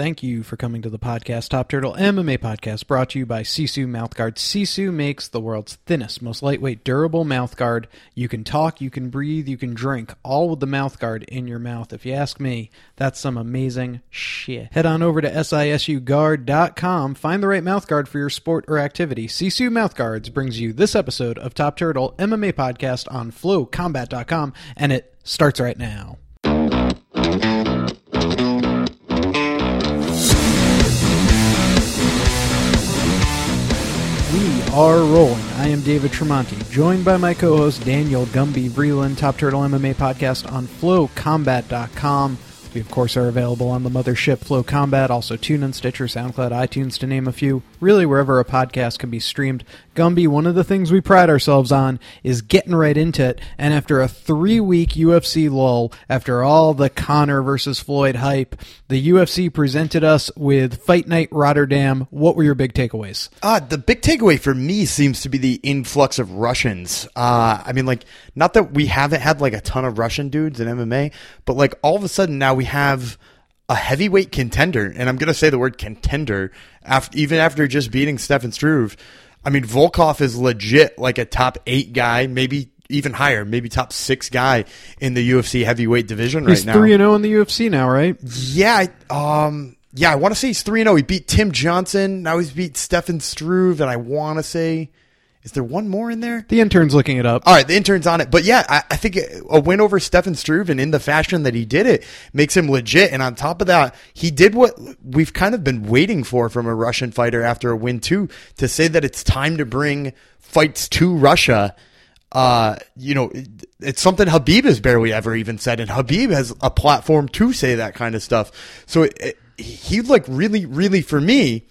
Thank you for coming to the podcast, Top Turtle MMA podcast, brought to you by Sisu Mouthguard. Sisu makes the world's thinnest, most lightweight, durable mouthguard. You can talk, you can breathe, you can drink, all with the mouthguard in your mouth. If you ask me, that's some amazing shit. Head on over to sisuguard.com, find the right mouthguard for your sport or activity. Sisu Mouthguards brings you this episode of Top Turtle MMA podcast on flowcombat.com, and it starts right now. Are rolling. I am David Tremonti, joined by my co-host Daniel Gumby Vreeland, Top Turtle MMA podcast on FlowCombat.com. We, of course, are available on the mothership Flow Combat, also TuneIn, Stitcher, SoundCloud, iTunes, to name a few. Really, wherever a podcast can be streamed. Gumby, one of the things we pride ourselves on is getting right into it. And after a three-week UFC lull, after all the Conor versus Floyd hype, the UFC presented us with Fight Night Rotterdam. What were your big takeaways? Uh, the big takeaway for me seems to be the influx of Russians. Uh, I mean, like, not that we haven't had like a ton of Russian dudes in MMA, but like all of a sudden now we have a heavyweight contender, and I'm going to say the word contender after even after just beating Stefan Struve. I mean, Volkov is legit like a top eight guy, maybe even higher, maybe top six guy in the UFC heavyweight division He's right now. He's three and zero in the UFC now, right? Yeah, um, yeah, I want to say he's three and zero. He beat Tim Johnson. Now he's beat Stefan Struve, and I want to say, is there one more in there? The intern's looking it up. All right, the intern's on it, but yeah, I, I think a win over Stefan Struve and in the fashion that he did it makes him legit. And on top of that, he did what we've kind of been waiting for from a Russian fighter after a win too, to say that it's time to bring fights to Russia. Uh, you know, it's something Khabib has barely ever even said, and Khabib has a platform to say that kind of stuff. So it, it, he like really, really for me,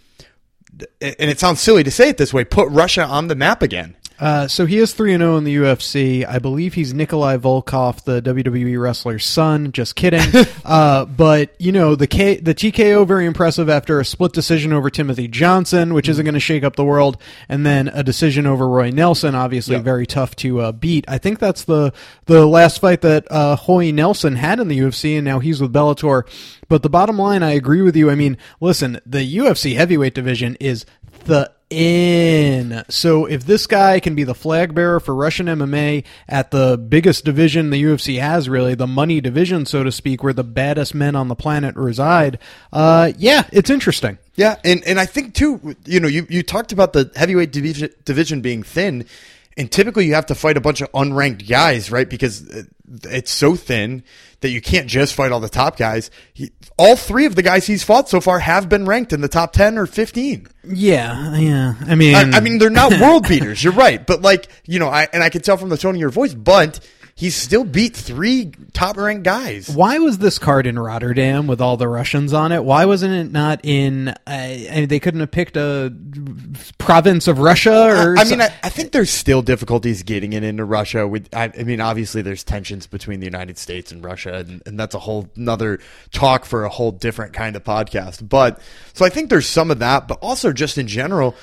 and it sounds silly to say it this way, put Russia on the map again. Uh, so he is 3 0 in the UFC. I believe he's Nikolai Volkoff, the WWE wrestler's son. Just kidding. uh, but, you know, the K- the TKO very impressive after a split decision over Timothy Johnson, which isn't going to shake up the world, and then a decision over Roy Nelson, obviously Yep. very tough to uh, beat. I think that's the, the last fight that uh, Roy Nelson had in the UFC, and now he's with Bellator. But the bottom line, I agree with you. I mean, listen, the UFC heavyweight division is the in. So if this guy can be the flag bearer for Russian MMA at the biggest division the UFC has, really the money division, so to speak, where the baddest men on the planet reside, uh, yeah, it's interesting. Yeah, and and I think too, you know, you you talked about the heavyweight division division being thin, and typically you have to fight a bunch of unranked guys, right? Because uh, it's so thin that you can't just fight all the top guys. He, all three of the guys he's fought so far have been ranked in the top ten or fifteen. Yeah, yeah. I mean, I, I mean, they're not world beaters. You're right, but like you know, I and I can tell from the tone of your voice, but he's still beat three top ranked guys. Why was this card in Rotterdam with all the Russians on it? Why wasn't it not in? Uh, I they couldn't have picked a province of Russia or. I mean, I, I think there's still difficulties getting it into Russia. With, I, I mean, obviously there's tensions between the United States and Russia, and, and that's a whole another talk for a whole different kind of podcast. But so I think there's some of that, but also just in general,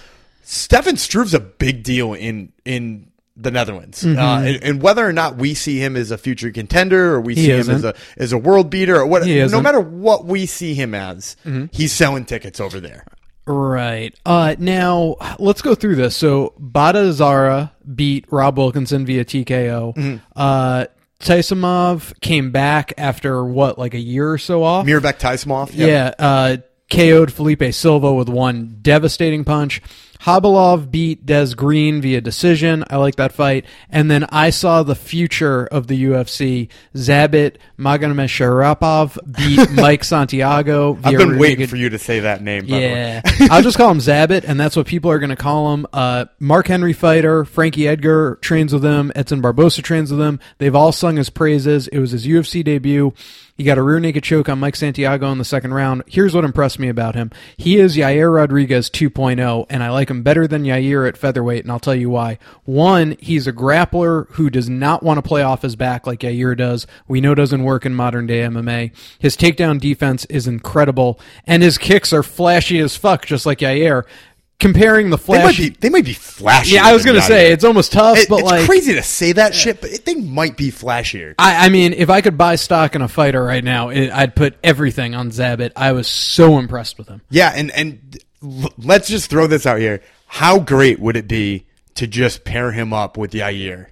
Stefan Struve's a big deal in in the Netherlands, Mm-hmm. uh, and, and whether or not we see him as a future contender or we He see him isn't. as a as a world beater or what, no. Mm-hmm. matter what we see him as, he's selling tickets over there. Right. Uh, now let's go through this. So Bahadurzada beat Rob Wilkinson via TKO. Mm-hmm. Uh, came back after what, like a year or so off. Mairbek Taisumov, Yeah. Uh, KO'd Felipe Silva with one devastating punch. Khabilov beat Des Green via decision. I like that fight. And then I saw the future of the UFC. Zabit Magomedov beat Mike Santiago. Via I've been waiting for you to say that name. By the way. yeah, I'll just call him Zabit, and that's what people are going to call him. Uh, Mark Henry fighter, Frankie Edgar trains with him, Edson Barbosa trains with him. They've all sung his praises. It was his UFC debut. He got a rear naked choke on Mike Santiago in the second round. Here's what impressed me about him. He is Yair Rodriguez 2.0, and I like him better than Yair at featherweight, and I'll tell you why. One, he's a grappler who does not want to play off his back like Yair does. We know doesn't work in modern day MMA. His takedown defense is incredible, and his kicks are flashy as fuck, just like Yair. comparing the They might be. They might be flashy. yeah, I was gonna say it's almost tough, It- but it's like crazy to say that shit, but they might be flashier. I, I mean, if I could buy stock in a fighter right now, it, I'd put everything on Zabit. I was so impressed with him. Yeah, and and let's just throw this out here. How great would it be to just pair him up with Yair?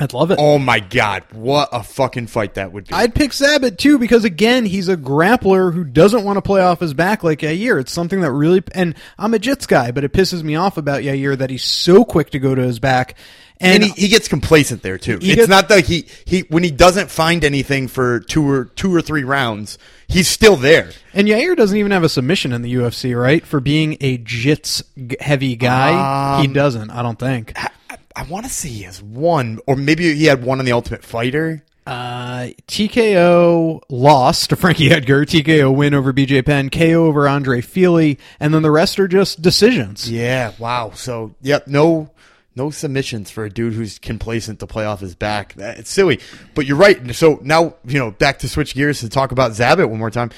I'd love it. Oh my god, what a fucking fight that would be! I'd pick Zabit too because again, he's a grappler who doesn't want to play off his back like Yair. It's something that really, and I'm a Jits guy, but it pisses me off about Yair that he's so quick to go to his back. And, and he, he gets complacent there too. It's gets- not that he he when he doesn't find anything for two or two or three rounds, he's still there. and Yair doesn't even have a submission in the UFC, right? For being a Jits heavy guy, he Um, doesn't. I don't think. I, I want to say he has one, or maybe he had one on the Ultimate Fighter. Uh, TKO loss to Frankie Edgar, TKO win over BJ Penn, KO over Andre Fili, and then the rest are just decisions. Yeah, wow. So, yep, no no submissions for a dude who's complacent to play off his back. It's silly. But you're right. So now, you know, back to switch gears to talk about Zabit one more time.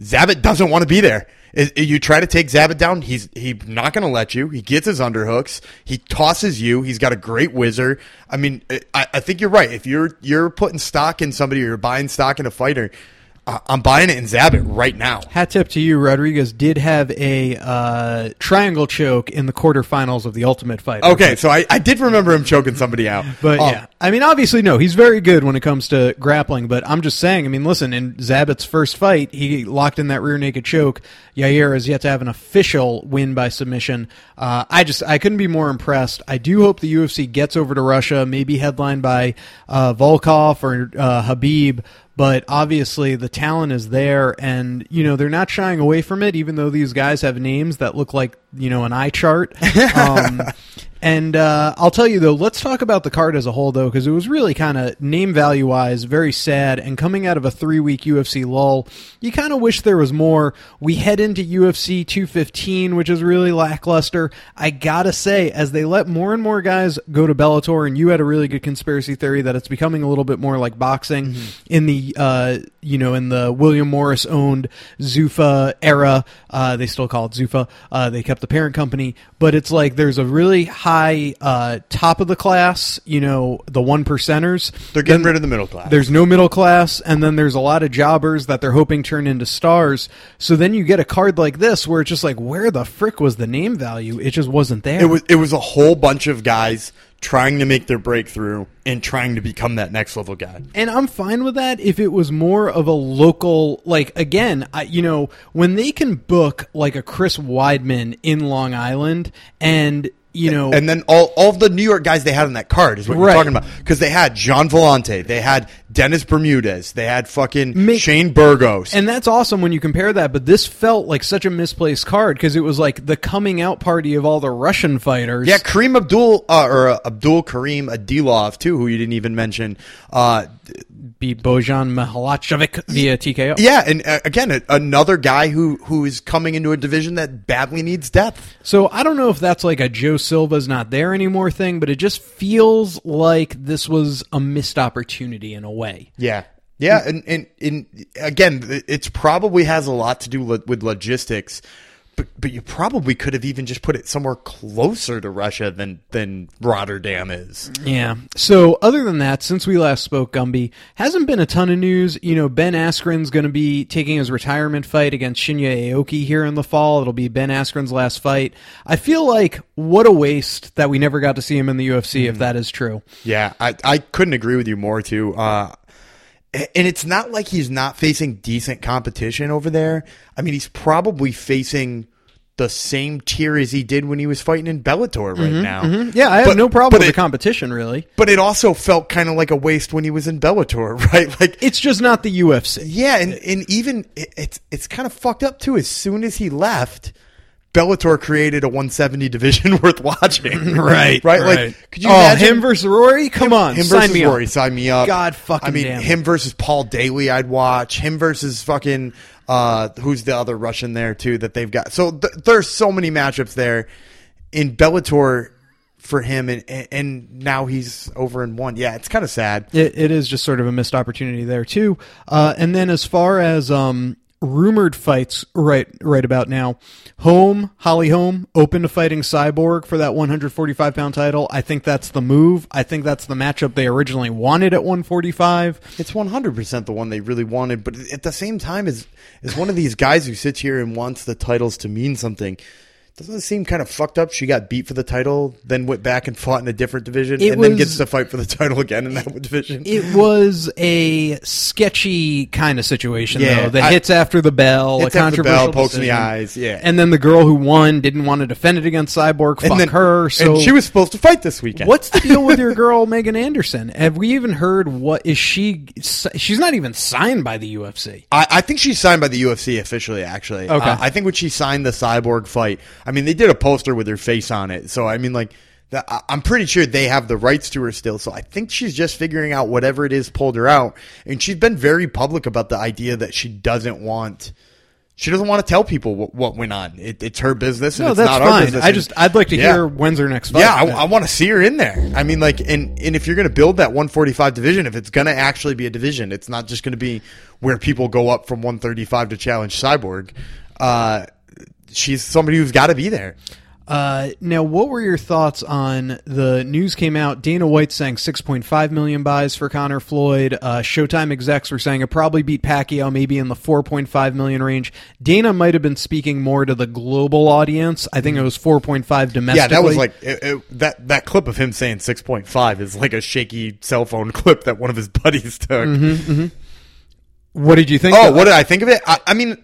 Zabit doesn't want to be there. You try to take Zabit down, he's he's not going to let you. He gets his underhooks. He tosses you. He's got a great whizzer. I mean, I, I think you're right. If you're you're putting stock in somebody or you're buying stock in a fighter, I'm buying it in Zabit right now. Hat tip to you, Rodriguez did have a uh, triangle choke in the quarterfinals of the Ultimate Fight. Okay, so I, I did remember him choking somebody out. But Um, yeah, I mean, obviously, no, he's very good when it comes to grappling. But I'm just saying, I mean, listen, in Zabit's first fight, he locked in that rear naked choke. Yair has yet to have an official win by submission. Uh, I just, I couldn't be more impressed. I do hope the UFC gets over to Russia, maybe headlined by uh, Volkov or uh, Khabib. But obviously, the talent is there, and you know they're not shying away from it. Even though these guys have names that look like you know an eye chart. Um, and uh, I'll tell you though, let's talk about the card as a whole though, because it was really kind of name value wise very sad. And coming out of a three week UFC lull, you kind of wish there was more. We head into UFC 215, which is really lackluster. I gotta say, as they let more and more guys go to Bellator, and you had a really good conspiracy theory that it's becoming a little bit more like boxing in the uh, you know in the William Morris owned Zuffa era. Uh, they still call it Zuffa. Uh, they kept the parent company, but it's like there's a really high uh, top of the class. You know, the one percenters. They're getting Then rid of the middle class. There's no middle class, and then there's a lot of jobbers that they're hoping turn into stars. So then you get a card like this where it's just like, where the frick was the name value? It just wasn't there. It was it was a whole bunch of guys trying to make their breakthrough and trying to become that next level guy. And I'm fine with that if it was more of a local, like again, I, you know, when they can book like a Chris Weidman in Long Island, and you know, And then all, all the New York guys they had on that card is what Right. you're talking about. Because they had Gian Villante, they had Dennis Bermudez, they had fucking Make- Shane Burgos. and that's awesome when you compare that. But this felt like such a misplaced card because it was like the coming out party of all the Russian fighters. yeah, Kareem Abdul uh, or uh, Abdul Kareem Edilov too, who you didn't even mention. Uh, beat Bojan Mihajlovic via TKO. yeah, and uh, again, a, another guy who who is coming into a division that badly needs depth. So I don't know if that's like a Joe Silva's not there anymore thing, but it just feels like this was a missed opportunity in a way. Yeah. Yeah, and, and and again, it's probably has a lot to do with logistics, but but you probably could have even just put it somewhere closer to Russia than than Rotterdam is. Yeah. So other than that, since we last spoke, Gumby hasn't been a ton of news. You know, Ben Askren's going to be taking his retirement fight against Shinya Aoki here in the fall. It'll be Ben Askren's last fight. I feel like what a waste that we never got to see him in the UFC if that is true. Yeah, I I couldn't agree with you more too. Uh, and it's not like he's not facing decent competition over there. I mean, he's probably facing the same tier as he did when he was fighting in Bellator right mm-hmm, now. Mm-hmm. Yeah, I have But- no problem with it- the competition really. But it also felt kind of like a waste when he was in Bellator, right? Like It's just not the UFC. Yeah, and, and even it, it's it's kind of fucked up too. As soon as he left, Bellator created a 170 division worth watching. right, Right. Like, could you oh, imagine him versus Rory? Come on, him sign versus me Rory? up. Sign me up. God fucking I mean, damn him versus Paul Daley. I'd watch him versus fucking uh, who's the other Russian there too that they've got. So th- there's so many matchups there in Bellator for him, and and now he's over in one. Yeah, it's kind of sad. It, it is just sort of a missed opportunity there too. Uh, and then as far as um, rumored fights right right about now. Holm, Holly Holm open to fighting Cyborg for that 145 pound title. I think that's the move. I think that's the matchup they originally wanted at 145. It's 100% the one they really wanted, but at the same time, as, as one of these guys who sits here and wants the titles to mean something, doesn't it seem kind of fucked up? She got beat for the title, then went back and fought in a different division, It and then gets to fight for the title again in that division. It was a sketchy kind of situation, Yeah, though. That I- hits after the bell, Hits a after the controversial bell, pokes in the eyes, yeah. And then the girl who won didn't want to defend it against Cyborg. Fuck and then her. So and she was supposed to fight this weekend. What's the deal with your girl Megan Anderson? Have we even heard what is she? She's not even signed by the UFC. I, I think she's signed by the UFC officially. Actually, Okay. Uh, I think when she signed the Cyborg fight, I mean they did a poster with her face on it. So I mean, like, the, I'm pretty sure they have the rights to her still. So I think she's just figuring out whatever it is pulled her out, and she's been very public about the idea that she doesn't want. She doesn't want to tell people what, what went on. It, it's her business, and No, it's not our fine. business. I just I'd like to Yeah. hear when's her next fight. Yeah, I, I want to see her in there. I mean, like, and and if you're going to build that 145 division, if it's going to actually be a division, it's not just going to be where people go up from 135 to challenge Cyborg. Uh, she's somebody who's got to be there. Uh, now, what were your thoughts on the news came out? Dana White saying 6.5 million buys for Conor Floyd. Uh, Showtime execs were saying it probably beat Pacquiao, maybe in the 4.5 million range. Dana might have been speaking more to the global audience. I think it was 4.5 domestically. Yeah, that was like it, it, that that clip of him saying 6.5 is like a shaky cell phone clip that one of his buddies took. What did you think? Oh, what did I think of it? I, I mean,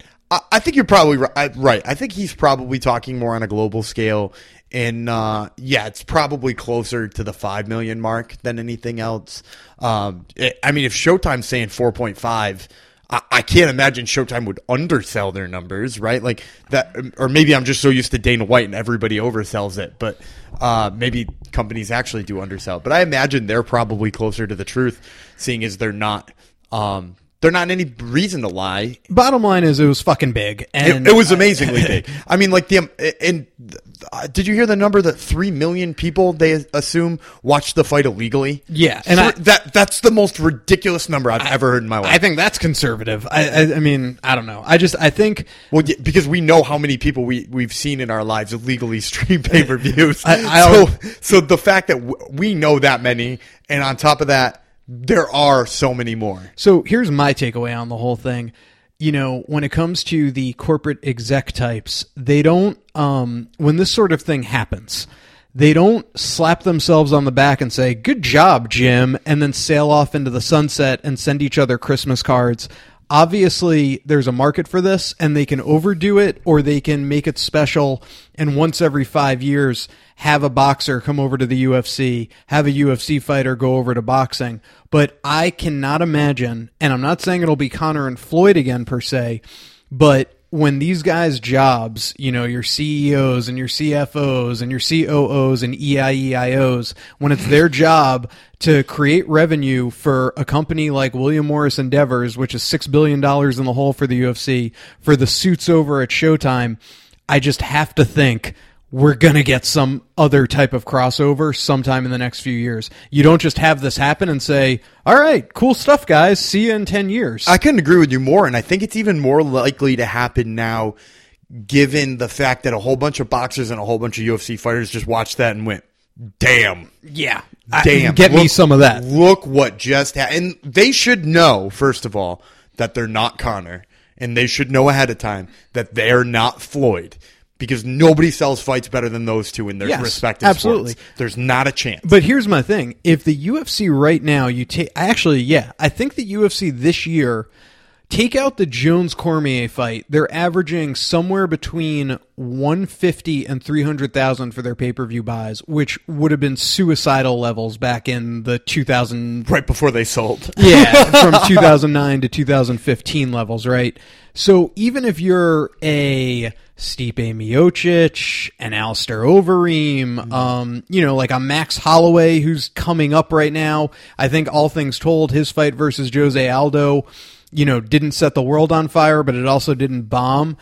I, think you're probably ri- I- right. I think he's probably talking more on a global scale. And uh, yeah, it's probably closer to the five million mark than anything else. Um, it- I mean, if Showtime's saying four point five, I, I can't imagine Showtime would undersell their numbers, right? Like that, or maybe I'm just so used to Dana White and everybody oversells it. But uh, maybe companies actually do undersell. But I imagine they're probably closer to the truth, seeing as they're not. Um, they're not any reason to lie. Bottom line is it was fucking big. And It, it was amazingly big. I mean, like the um, and uh, did you hear the number that three million people they assume watched the fight illegally? Yeah, and I- that that's the most ridiculous number I've ever heard in my life. I think that's conservative. I, I, I mean, I don't know. I just, I think well, yeah, because we know how many people we we've seen in our lives illegally stream pay per views. So so the fact that w- we know that many, and on top of that, there are so many more. So here's my takeaway on the whole thing. You know, when it comes to the corporate exec types, they don't, um, when this sort of thing happens, they don't slap themselves on the back and say, good job, Jim, and then sail off into the sunset and send each other Christmas cards. Obviously, there's a market for this, and they can overdo it or they can make it special and once every five years have a boxer come over to the UFC, have a UFC fighter go over to boxing. But I cannot imagine, and I'm not saying it'll be Conor and Floyd again per se, but when these guys' jobs, you know, your CEOs and your CFOs and your COOs and EIEIOs, when it's their job to create revenue for a company like William Morris Endeavors, which is $6 billion in the hole for the UFC, for the suits over at Showtime, I just have to think we're going to get some other type of crossover sometime in the next few years. You don't just have this happen and say, all right, cool stuff, guys. See you in 10 years. I couldn't agree with you more, and I think it's even more likely to happen now, given the fact that a whole bunch of boxers and a whole bunch of UFC fighters just watched that and went, "Damn, yeah. damn, Get me some of that. Look what just happened." And they should know first of all that they're not Conor, and they should know ahead of time that they're not Floyd. Because nobody sells fights better than those two in their Yes, respective absolutely. sports. There's not a chance. But here's my thing: if the UFC right now, you take actually, yeah, I think the UFC this year, take out the Jones Cormier fight, they're averaging somewhere between 150 and 300 thousand for their pay per view buys, which would have been suicidal levels back in the 2000 right before they sold. yeah, from 2009 to 2015 levels, right? So even if you're a Stipe Miocic, and Alistair Overeem, um, you know, like a Max Holloway who's coming up right now, I think all things told, his fight versus Jose Aldo, you know, didn't set the world on fire, but it also didn't bomb.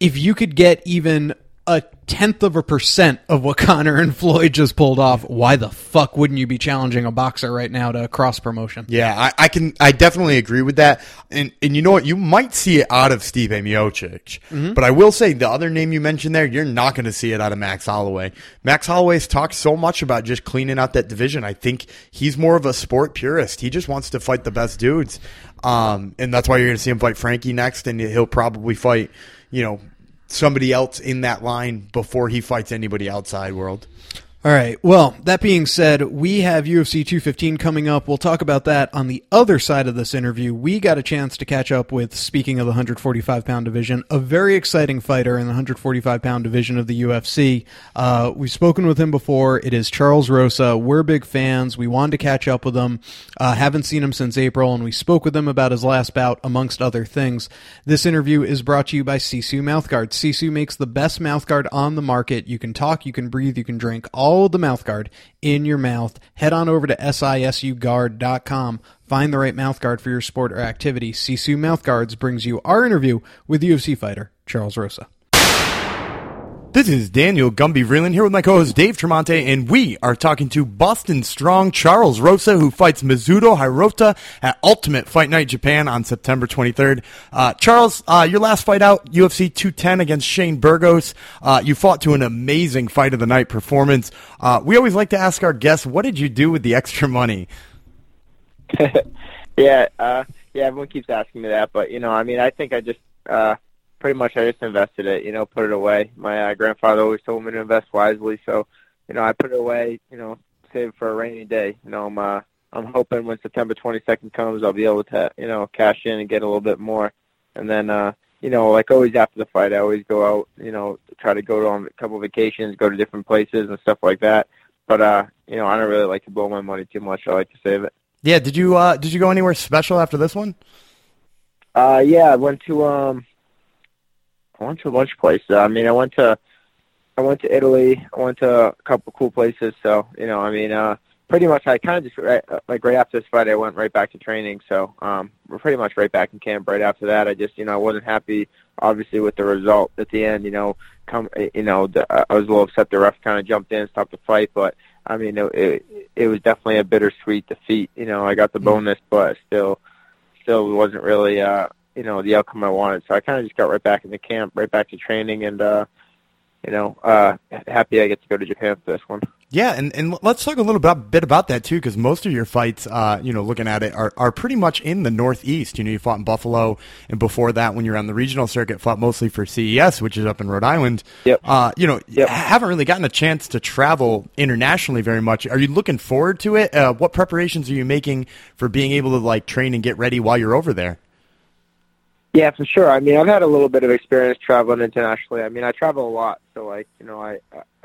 If you could get even a tenth of a percent of what Conor and Floyd just pulled off, why the fuck wouldn't you be challenging a boxer right now to cross promotion? Yeah, I, I can. I definitely agree with that. And and you know what? You might see it out of Steve Miocic, Mm-hmm. but I will say the other name you mentioned there, you're not going to see it out of Max Holloway. Max Holloway's talked so much about just cleaning out that division. I think he's more of a sport purist. He just wants to fight the best dudes, um, and that's why you're going to see him fight Frankie next, and he'll probably fight, you know. Somebody else in that line before he fights anybody outside world. All right. Well, that being said, we have UFC 215 coming up. We'll talk about that on the other side of this interview. We got a chance to catch up with, speaking of the 145 pound division, a very exciting fighter in the 145 pound division of the UFC. Uh, we've spoken with him before. It is Charles Rosa. We're big fans. We wanted to catch up with him. Uh, haven't seen him since April, and we spoke with him about his last bout, amongst other things. This interview is brought to you by Sisu Mouthguard. Sisu makes the best mouthguard on the market. You can talk, you can breathe, you can drink. All all of the mouthguard in your mouth. Head on over to sisuguard.com. Find the right mouthguard for your sport or activity. Sisu Mouthguards brings you our interview with UFC fighter Charles Rosa. This is Daniel Gumby Vreeland here with my co-host Dave Tremonte, and we are talking to Boston Strong Charles Rosa, who fights Mizuto Hirota at Ultimate Fight Night Japan on September 23rd. Uh, Charles, uh, your last fight out, UFC 210 against Shane Burgos. Uh, you fought to an amazing fight of the night performance. Uh, we always like to ask our guests, what did you do with the extra money? yeah, uh, yeah, everyone keeps asking me that, but you know, I mean, I think I just uh, pretty much I just invested it, you know, put it away. My uh, grandfather always told me to invest wisely, so you know, I put it away, you know, save it for a rainy day. You know, I'm uh, I'm hoping when September 22nd comes, I'll be able to, you know, cash in and get a little bit more, and then. uh you know, like always after the fight, I always go out, you know, try to go on a couple of vacations, go to different places and stuff like that. But uh, you know, I don't really like to blow my money too much. I like to save it. Yeah, did you uh, did you go anywhere special after this one? Uh, yeah, I went to um, I went to a bunch of places. I mean, I went to I went to Italy. I went to a couple cool places. So you know, I mean, uh, pretty much I kind of just right, like right after this fight, I went right back to training. So um, we're pretty much right back in camp. Right after that, I just you know I wasn't happy obviously with the result at the end. You know, come you know the, I was a little upset the ref kind of jumped in, and stopped the fight, but I mean it, it it was definitely a bittersweet defeat. You know, I got the bonus, but still still wasn't really uh you know the outcome I wanted. So I kind of just got right back in the camp, right back to training, and uh you know uh happy I get to go to Japan for this one. Yeah, and, and let's talk a little bit, bit about that too, because most of your fights, uh, you know, looking at it, are, are pretty much in the Northeast. You know, you fought in Buffalo, and before that, when you were on the regional circuit, fought mostly for CES, which is up in Rhode Island. Yep. Uh, you know, Yep. haven't really gotten a chance to travel internationally very much. Are you looking forward to it? Uh, what preparations are you making for being able to like train and get ready while you're over there? Yeah, for sure. I mean, I've had a little bit of experience traveling internationally. I mean, I travel a lot, so like, you know, I,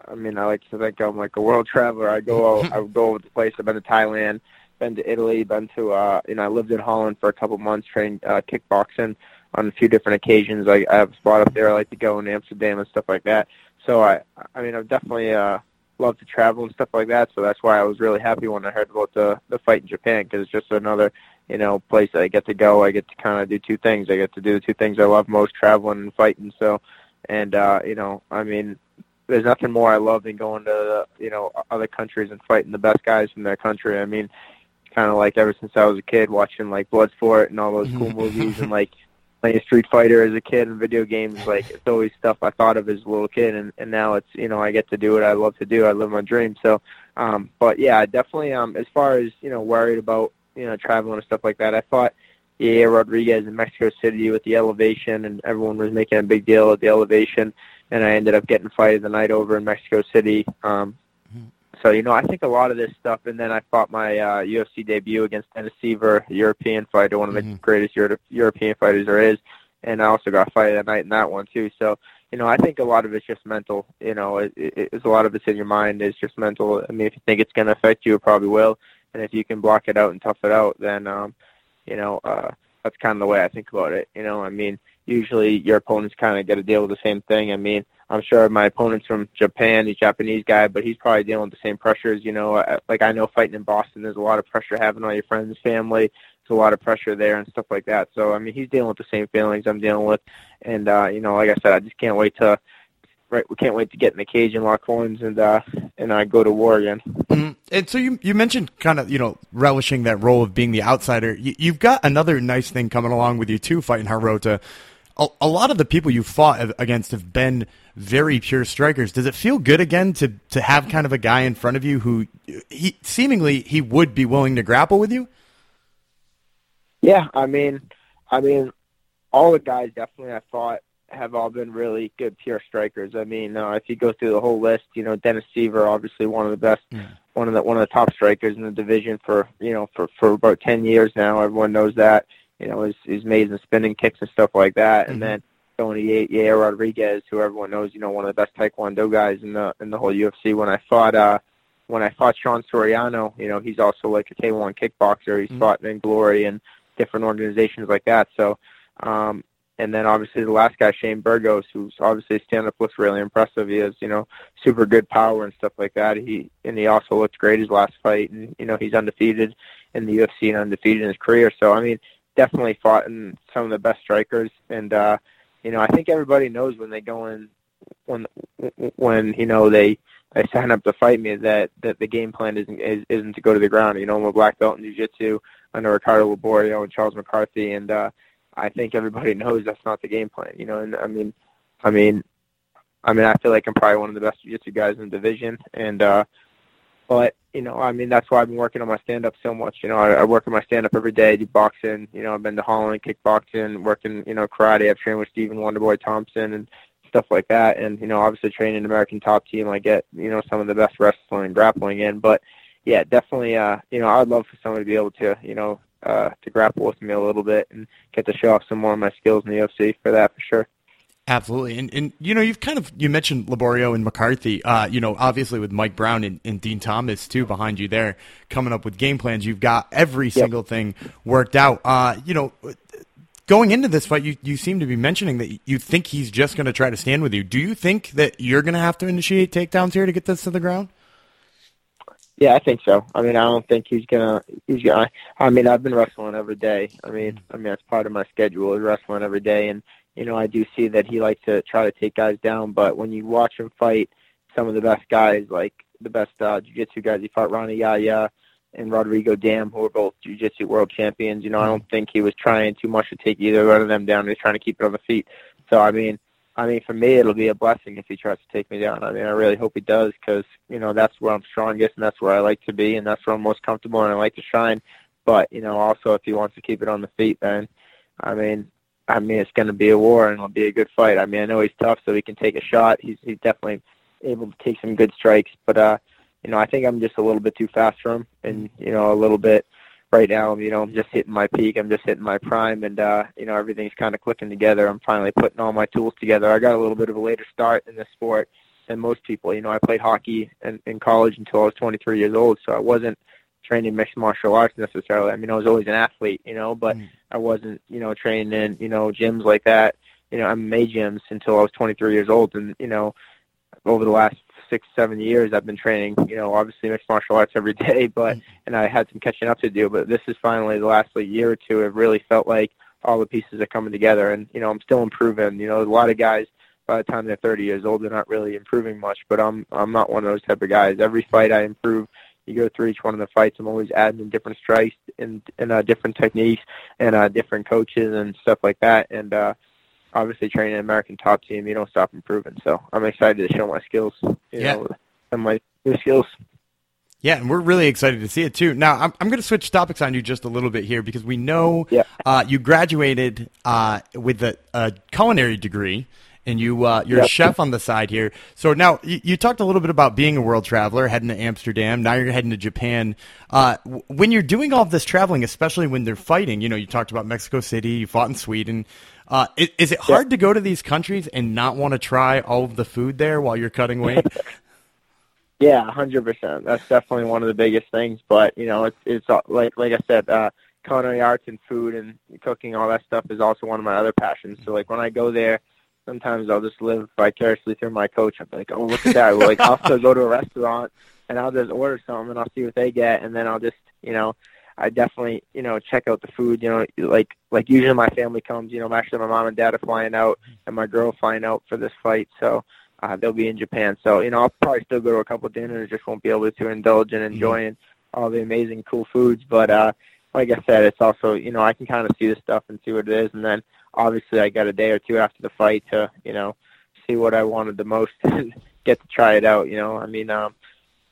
I mean, I like to think I'm like a world traveler. I go, I go over the place. I've been to Thailand, been to Italy, been to, uh, you know, I lived in Holland for a couple months, trained uh, kickboxing on a few different occasions. I, I have a spot up there I like to go in Amsterdam and stuff like that. So I, I mean, I've definitely uh, love to travel and stuff like that. So that's why I was really happy when I heard about the the fight in Japan because it's just another you know place that I get to go. I get to kind of do two things. I get to do the two things I love most: traveling and fighting. So, and uh, you know, I mean, there's nothing more I love than going to you know other countries and fighting the best guys from their country. I mean, kind of like ever since I was a kid watching like Bloodsport and all those cool movies and like playing Street Fighter as a kid and video games. Like it's always stuff I thought of as a little kid, and and now it's you know I get to do what I love to do. I live my dream. So, um, but yeah, I definitely um as far as you know worried about you know traveling and stuff like that. I thought. Yeah, Rodriguez in Mexico City with the elevation, and everyone was making a big deal of the elevation and I ended up getting fight of the night over in Mexico City. Um, so you know, I think a lot of this stuff, and then I fought my uh, UFC debut against Dennis Siver, a European fighter, one of the Mhm. greatest Euro- European fighters there is, and I also got fight of the night in that one too. So you know, I think a lot of it's just mental. You know, it, it, it's a lot of it's in your mind. It's just mental. I mean, if you think it's going to affect you, it probably will. And if you can block it out and tough it out, then um, you know, uh, that's kind of the way I think about it. You know, I mean, usually your opponents kind of get to deal with the same thing. I mean, I'm sure my opponent's from Japan, he's a Japanese guy, but he's probably dealing with the same pressures. You know, like I know fighting in Boston, there's a lot of pressure having on your friends, and family. There's a lot of pressure there and stuff like that. So I mean, he's dealing with the same feelings I'm dealing with, and uh, you know, like I said, I just can't wait to right, we can't wait to get in the cage and lock horns and uh, and uh, go to war again. Mm-hmm. And so you you mentioned kind of you know relishing that role of being the outsider. You, have got another nice thing coming along with you too, fighting Hirota. A, a lot of the people you fought against have been very pure strikers. Does it feel good again to to have kind of a guy in front of you who he seemingly he would be willing to grapple with you? Yeah, I mean, I mean, all the guys definitely I fought have all been really good pure strikers. I mean, uh, if you go through the whole list, you know, Dennis Siver, obviously one of the best, yeah. one of the one of the top strikers in the division for you know for for about ten years now. Everyone knows that. You know, he's he's made some spinning kicks and stuff like that, mm-hmm. and then Tony Yair Rodriguez, who everyone knows, you know, one of the best Taekwondo guys in the in the whole UFC. When I fought uh when I fought Sean Soriano, you know, he's also like a K1 kickboxer. He's mm-hmm. fought in Glory and different organizations like that. So, um, and then obviously the last guy, Shane Burgos, who's obviously stand up looks really impressive. He has, you know, super good power and stuff like that. He and he also looked great his last fight, and you know he's undefeated in the UFC and undefeated in his career. So I mean, definitely fought in some of the best strikers, and uh, you know, I think everybody knows when they go in, when when you know they they sign up to fight me that that the game plan isn't is, isn't to go to the ground. You know, I'm a black belt in jiu-jitsu under Ricardo Liborio and Charles McCarthy, and uh, I think everybody knows that's not the game plan. You know, and I mean, I mean, I mean, I feel like I'm probably one of the best jiu-jitsu guys in the division, and uh, but you know, I mean, that's why I've been working on my stand-up so much. You know, I, I work on my stand-up every day. Do boxing. You know, I've been to Holland kickboxing, working. You know, karate. I've trained with Stephen Wonderboy Thompson and stuff like that. And you know, obviously training American Top Team. I get you know some of the best wrestling and grappling in. But yeah, definitely. Uh, you know, I'd love for someone to be able to you know uh, to grapple with me a little bit and get to show off some more of my skills in the UFC for that for sure. Absolutely, and and you know you've kind of you mentioned Liborio and McCarthy. Uh, you know, obviously with Mike Brown and, and, Dean Thomas too behind you there, coming up with game plans. You've got every single thing worked out. Uh, you know, going into this fight, you you seem to be mentioning that you think he's just going to try to stand with you. Do you think that you're going to have to initiate takedowns here to get this to the ground? Yeah, I think so. I mean, I don't think he's gonna. He's gonna. I mean, I've been wrestling every day. I mean, I mean that's part of my schedule is wrestling every day, and you know, I do see that he likes to try to take guys down, but when you watch him fight some of the best guys, like the best uh, jiu-jitsu guys, he fought Rani Yahya and Rodrigo Damm, who are both jiu-jitsu world champions. You know, I don't think he was trying too much to take either one of them down. He was trying to keep it on the feet. So, I mean, I mean, for me, it'll be a blessing if he tries to take me down. I mean, I really hope he does because, you know, that's where I'm strongest and that's where I like to be and that's where I'm most comfortable and I like to shine. But, you know, also if he wants to keep it on the feet, then, I mean, I mean, it's going to be a war and it'll be a good fight. I mean, I know he's tough, so he can take a shot. He's he's definitely able to take some good strikes, but uh, you know, I think I'm just a little bit too fast for him, and you know, a little bit right now. You know, I'm just hitting my peak. I'm just hitting my prime, and uh, you know, everything's kind of clicking together. I'm finally putting all my tools together. I got a little bit of a later start in this sport than most people. You know, I played hockey in, in college until I was 23 years old, so I wasn't training mixed martial arts necessarily. I mean, I was always an athlete, you know, but mm. I wasn't, you know, training in, you know, gyms like that, you know, MMA gyms until I was 23 years old. And, you know, over the last six, seven years, I've been training, you know, obviously mixed martial arts every day, but, mm. and I had some catching up to do, but this is finally the last like, year or two. It really felt like all the pieces are coming together and, you know, I'm still improving. You know, a lot of guys, by the time they're 30 years old, they're not really improving much, but I'm, I'm not one of those type of guys. Every fight I improve you go through each one of the fights. I'm always adding in different strikes and, and uh, different techniques and uh, different coaches and stuff like that. And uh, obviously, training an American top team, you don't stop improving. So I'm excited to show my skills, you yeah. know, and my new skills. Yeah, and we're really excited to see it too. Now, I'm, I'm going to switch topics on you just a little bit here because we know yeah. uh, you graduated uh, with a, a culinary degree and you uh, you're yep. a chef on the side here. So now you, you, talked a little bit about being a world traveler, heading to Amsterdam. Now you're heading to Japan. Uh, when you're doing all of this traveling, especially when they're fighting, you know, you talked about Mexico City, you fought in Sweden. Uh, is, is, it hard yep. to go to these countries and not want to try all of the food there while you're cutting weight? yeah, hundred percent. That's definitely one of the biggest things. But you know, it's it's uh, like like I said. Uh, culinary arts and food and cooking, all that stuff is also one of my other passions. So like when I go there, sometimes I'll just live vicariously through my coach. I'm like, oh, look at that. like, I'll still go to a restaurant and I'll just order something and I'll see what they get, and then I'll just, you know, I definitely, you know, check out the food. You know, like like usually my family comes. You know, actually my mom and dad are flying out, and my girl flying out for this fight. So, uh, they'll be in Japan. So you know, I'll probably still go to a couple dinners, just won't be able to indulge in enjoying mm-hmm. all the amazing cool foods. But uh, like I said, it's also you know I can kind of see the stuff and see what it is, and then obviously I got a day or two after the fight to you know see what I wanted the most and get to try it out. You know, I mean, um,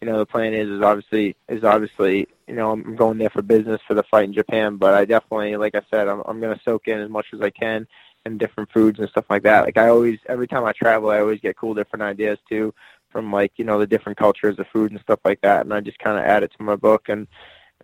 you know, the plan is is obviously is obviously you know I'm going there for business for the fight in Japan, but I definitely, like I said, I'm I'm gonna soak in as much as I can and different foods and stuff like that. Like I always, every time I travel, I always get cool different ideas too from like you know the different cultures of food and stuff like that, and I just kind of add it to my book and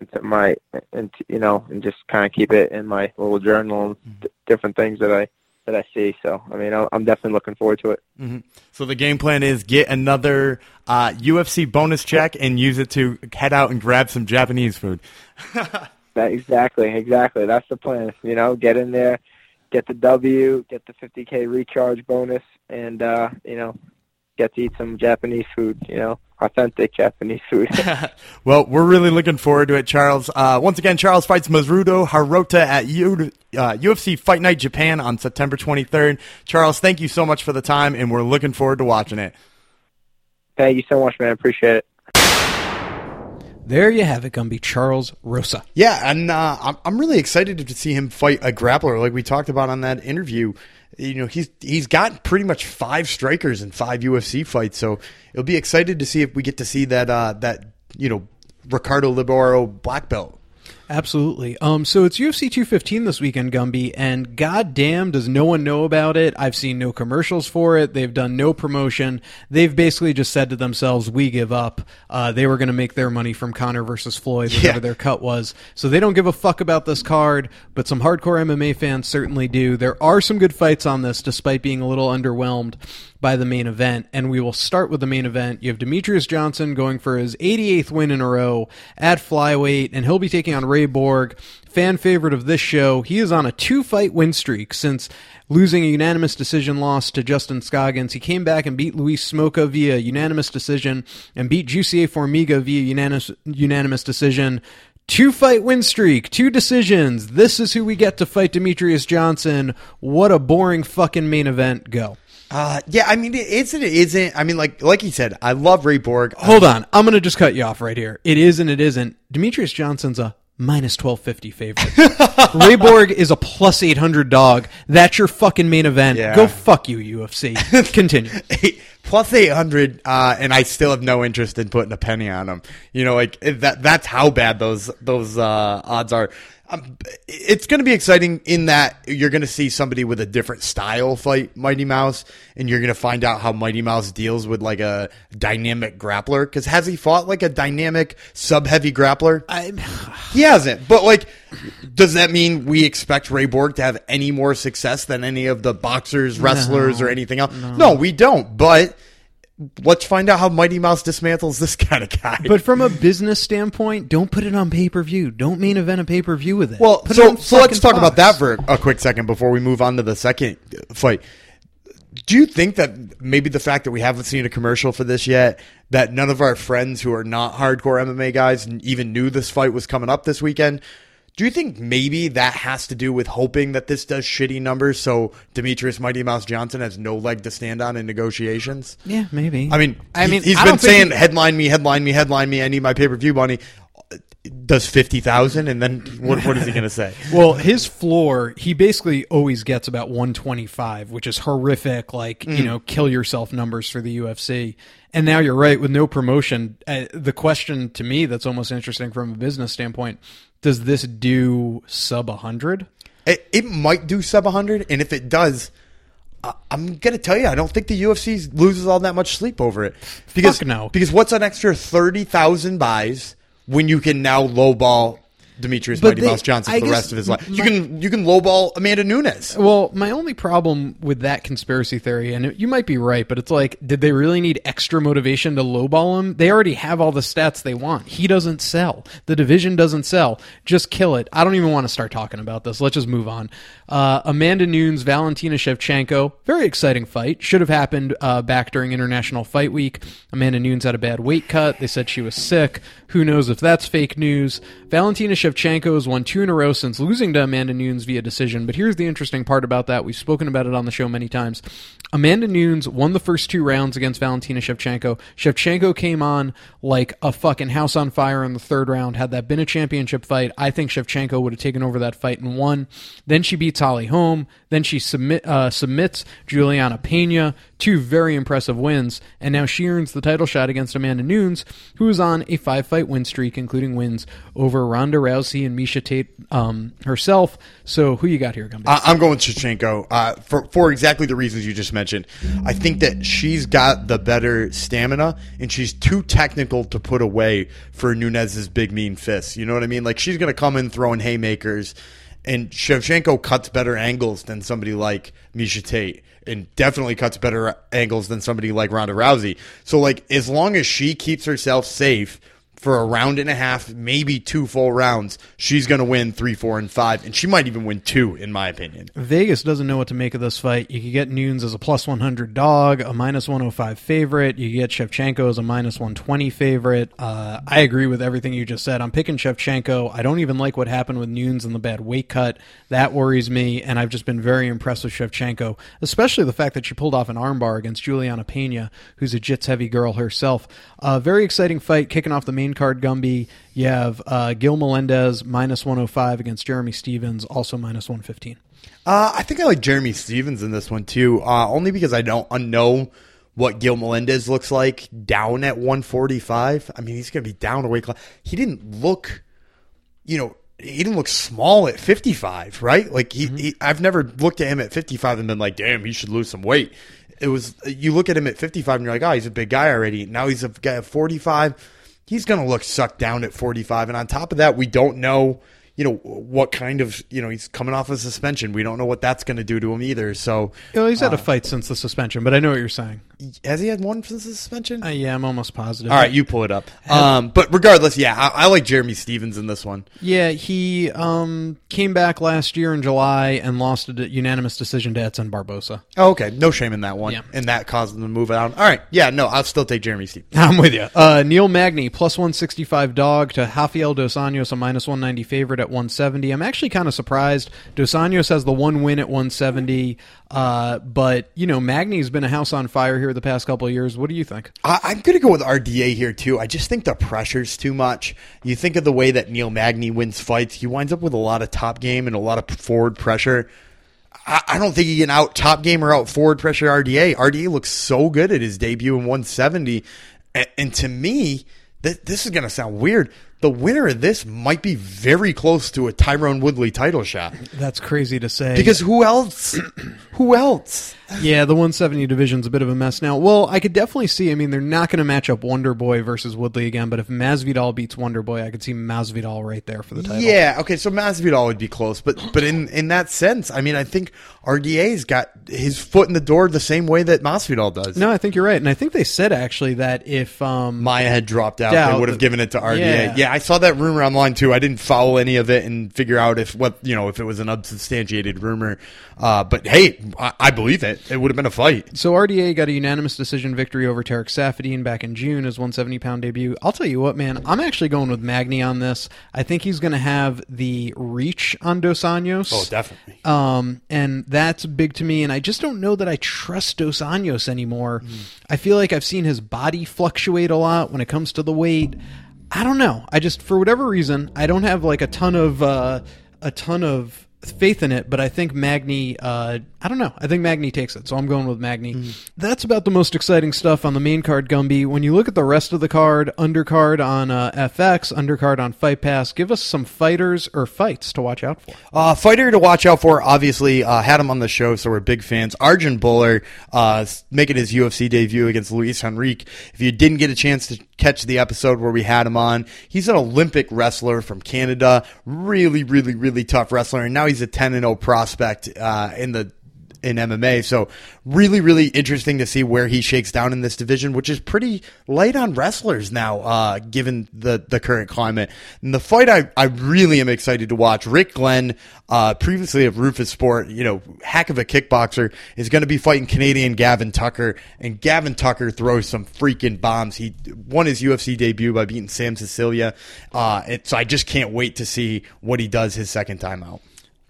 into my and you know and just kind of keep it in my little journal and mm-hmm. d- different things that I that I see. So I mean, I'm definitely looking forward to it. Mm-hmm. So the game plan is get another uh, UFC bonus check and use it to head out and grab some Japanese food. that, exactly, exactly. That's the plan. You know, get in there, get the W, get the 50k recharge bonus, and uh, you know, get to eat some Japanese food. You know authentic Japanese food. well, we're really looking forward to it, Charles. Uh, once again, Charles fights Mizuto Hirota at U- uh, UFC Fight Night Japan on September 23rd. Charles, thank you so much for the time, and we're looking forward to watching it. Thank you so much, man. Appreciate it. There you have it, Gumby. Charles Rosa. Yeah, and uh, I'm, I'm really excited to see him fight a grappler like we talked about on that interview you know he's he's got pretty much five strikers in five UFC fights, so it'll be excited to see if we get to see that uh, that you know Ricardo Liborio black belt. Absolutely. Um, so it's UFC 215 this weekend, Gumby, and goddamn, does no one know about it? I've seen no commercials for it. They've done no promotion. They've basically just said to themselves, "We give up." Uh, they were going to make their money from Conor versus Floyd, whatever yeah. their cut was. So they don't give a fuck about this card. But some hardcore MMA fans certainly do. There are some good fights on this, despite being a little underwhelmed by the main event. And we will start with the main event. You have Demetrious Johnson going for his 88th win in a row at flyweight, and he'll be taking on Ray Borg, fan favorite of this show. He is on a two fight win streak since losing a unanimous decision loss to Justin Scoggins. He came back and beat Luis Smolka via unanimous decision and beat Jussier Formiga via unanimous, unanimous decision. Two fight win streak, two decisions. This is who we get to fight Demetrious Johnson. What a boring fucking main event. Go. Uh, yeah, I mean, it isn't. It isn't. I mean, like, like you said, I love Ray Borg. Hold on, I'm gonna just cut you off right here. It is and it isn't. Demetrious Johnson's a minus 1250 favorite. Ray Borg is a plus 800 dog. That's your fucking main event. Yeah. Go fuck you, UFC. Continue. plus 800 uh, and I still have no interest in putting a penny on him. You know, like that that's how bad those those uh, odds are um, it's going to be exciting in that you're going to see somebody with a different style fight Mighty Mouse, and you're going to find out how Mighty Mouse deals with like a dynamic grappler. Because has he fought like a dynamic sub heavy grappler? I, he hasn't. But like, does that mean we expect Ray Borg to have any more success than any of the boxers, wrestlers, no, or anything else? No. no, we don't. But let's find out how Mighty Mouse dismantles this kind of guy. But from a business standpoint, don't put it on pay per view. Don't main event a pay per view with it. Well, put so so let's talk about that for a quick second before we move on to the second fight. Do you think that maybe the fact that we haven't seen a commercial for this yet, that none of our friends who are not hardcore MMA guys even knew this fight was coming up this weekend? Do you think maybe that has to do with hoping that this does shitty numbers so Demetrious Mighty Mouse Johnson has no leg to stand on in negotiations? Yeah, maybe. I mean, I mean, he's been saying he... headline me, headline me, headline me. I need my pay per view money. Does fifty thousand, and then what? What is he going to say? well, his floor, he basically always gets about one twenty five, which is horrific. Like mm. you know, kill yourself numbers for the UFC. And now you're right with no promotion. Uh, the question to me that's almost interesting from a business standpoint does this do sub 100? It, it might do sub 100, and if it does, I'm gonna tell you, I don't think the UFC loses all that much sleep over it. Because Fuck no. because what's an extra thirty thousand buys when you can now lowball Demetrious but Mighty they, Mouse Johnson for the rest of his life. My, you can you can lowball Amanda Nunes. Well, my only problem with that conspiracy theory, and you might be right, but it's like, did they really need extra motivation to lowball him? They already have all the stats they want. He doesn't sell. The division doesn't sell. Just kill it. I don't even want to start talking about this. Let's just move on. Uh, Amanda Nunes, Valentina Shevchenko, very exciting fight. Should have happened uh, back during International Fight Week. Amanda Nunes had a bad weight cut. They said she was sick. Who knows if that's fake news? Valentina Shevchenko Shevchenko has won two in a row since losing to Amanda Nunes via decision. But here's the interesting part about that. We've spoken about it on the show many times. Amanda Nunes won the first two rounds against Valentina Shevchenko. Shevchenko came on like a fucking house on fire in the third round. Had that been a championship fight, I think Shevchenko would have taken over that fight and won. Then she beats Holly Holm. Then she submit, uh, submits Juliana Pena. Two very impressive wins. And now she earns the title shot against Amanda Nunes, who is on a five fight win streak, including wins over Ronda Rousey and Miesha Tate um, herself. So who you got here, Gumby? I'm going Shevchenko uh, for for exactly the reasons you just mentioned. I think that she's got the better stamina and she's too technical to put away for Nunes's big mean fists. You know what I mean? Like she's going to come in throwing haymakers, and Shevchenko cuts better angles than somebody like Miesha Tate. And definitely cuts better angles than somebody like Ronda Rousey. So, like, as long as she keeps herself safe for a round and a half, maybe two full rounds, she's going to win three, four, and five, and she might even win two, in my opinion. Vegas doesn't know what to make of this fight. You could get Nunes as a plus 100 dog, a minus 105 favorite. You get Shevchenko as a minus 120 favorite. Uh, I agree with everything you just said. I'm picking Shevchenko. I don't even like what happened with Nunes and the bad weight cut. That worries me, and I've just been very impressed with Shevchenko, especially the fact that she pulled off an armbar against Julianna Peña, who's a jits heavy girl herself. Uh, very exciting fight kicking off the main card, Gumby. You have uh, Gil Melendez minus 105 against Jeremy Stephens, also minus 115. Uh, I think I like Jeremy Stephens in this one too, uh, only because I don't know what Gil Melendez looks like down at 145. I mean, he's going to be down a weight class. He didn't look, you know, he didn't look small at 55, right? Like he, he, I've never looked at him at 55 and been like, damn, he should lose some weight. It was you look at him at 55 and you're like, oh, he's a big guy already. Now he's a guy at 45. He's going to look sucked down at 45. And on top of that, we don't know you know what kind of you know he's coming off a suspension. We don't know what that's going to do to him either. So Well, he's had a fight since the suspension, but I know what you're saying. has he had one since the suspension? Uh, yeah, I'm almost positive. All right, you pull it up. Um, but regardless, yeah, I, I like Jeremy Stephens in this one. Yeah, he um, came back last year in July and lost a unanimous decision to Edson Barbosa. Oh, okay, no shame in that one, Yeah. and that caused him to move out. All right, yeah, no, I'll still take Jeremy Stephens. I'm with you. Uh, Neil Magny plus 165 dog to Rafael Dos Anjos, a minus 190 favorite at 170. I'm actually kind of surprised. Dos Anjos has the one win at 170, uh, but you know Magny's been a house on fire here the past couple of years. What do you think? I, I'm going to go with RDA here too. I just think the pressure's too much. You think of the way that Neil Magny wins fights, he winds up with a lot of top game and a lot of forward pressure. I, don't think he can out top game or out forward pressure RDA. RDA looks so good at his debut in 170, and, to me, th- this is going to sound weird. The winner of this might be very close to a Tyron Woodley title shot That's crazy to say. because who else? who else? Yeah, the 170 division's a bit of a mess now. Well, I could definitely see. I mean, they're not going to match up Wonder Boy versus Woodley again, but if Masvidal beats Wonder Boy, I could see Masvidal right there for the title. Yeah, okay, so Masvidal would be close, but but in in that sense, I mean, I think RDA's got his foot in the door the same way that Masvidal does. No, I think you're right, and I think they said actually that if um, Maia had dropped out, they would have given it to RDA. Yeah. Yeah. I saw that rumor online too. I didn't follow any of it and figure out if what you know if it was an unsubstantiated rumor. Uh, but hey, I, I believe it. It would have been a fight. So RDA got a unanimous decision victory over Tarec Saffiedine back in June, his 170 pound debut. I'll tell you what, man, I'm actually going with Magny on this. I think he's going to have the reach on Dos Anjos. Oh, definitely. Um, and that's big to me. And I just don't know that I trust Dos Anjos anymore. I feel like I've seen his body fluctuate a lot when it comes to the weight. I don't know. I just, for whatever reason, I don't have like a ton of, uh, a ton of faith in it, but I think Magny, uh, I don't know. I think Magny takes it, so I'm going with Magny. That's about the most exciting stuff on the main card, Gumby. When you look at the rest of the card, undercard on uh, FX, undercard on Fight Pass, give us some fighters or fights to watch out for. Uh, fighter to watch out for, obviously, uh, had him on the show, so we're big fans. Arjan Bhullar, uh, making his UFC debut against Luis Henrique. If you didn't get a chance to catch the episode where we had him on, he's an Olympic wrestler from Canada. Really, really, really tough wrestler, and now he's a 10 and 0 prospect, uh, in the in MMA. So really, really interesting to see where he shakes down in this division, which is pretty light on wrestlers now, uh, given the, the current climate. And the fight I, I really am excited to watch. Rick Glenn, uh, previously of Roufusport, you know, heck of a kickboxer, is going to be fighting Canadian Gavin Tucker. And Gavin Tucker throws some freaking bombs. He won his UFC debut by beating Sam Sicilia. Uh, so I just can't wait to see what he does his second time out.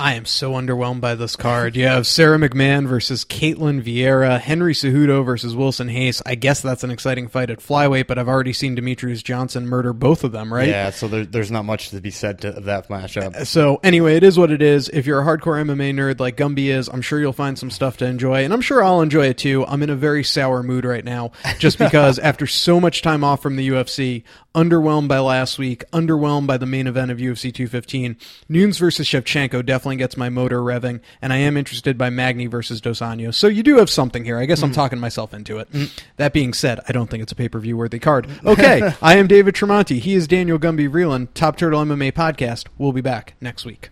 I am so underwhelmed by this card. You have Sara McMann versus Ketlen Vieira, Henry Cejudo versus Wilson Reis. I guess that's an exciting fight at flyweight, but I've already seen Demetrious Johnson murder both of them, right? Yeah, so there, there's not much to be said to that matchup. Uh, so anyway, it is what it is. If you're a hardcore MMA nerd like Gumby is, I'm sure you'll find some stuff to enjoy, and I'm sure I'll enjoy it too. I'm in a very sour mood right now, just because after so much time off from the UFC, underwhelmed by last week, underwhelmed by the main event of UFC 215. Nunes versus Shevchenko definitely gets my motor revving, and I am interested by Magny versus Dos Anjos. So you do have something here. I guess I'm mm. talking myself into it. Mm. That being said, I don't think it's a pay per view worthy card. Okay, I am David Tremonti. He is Daniel Gumby Vreeland, Top Turtle MMA podcast. We'll be back next week.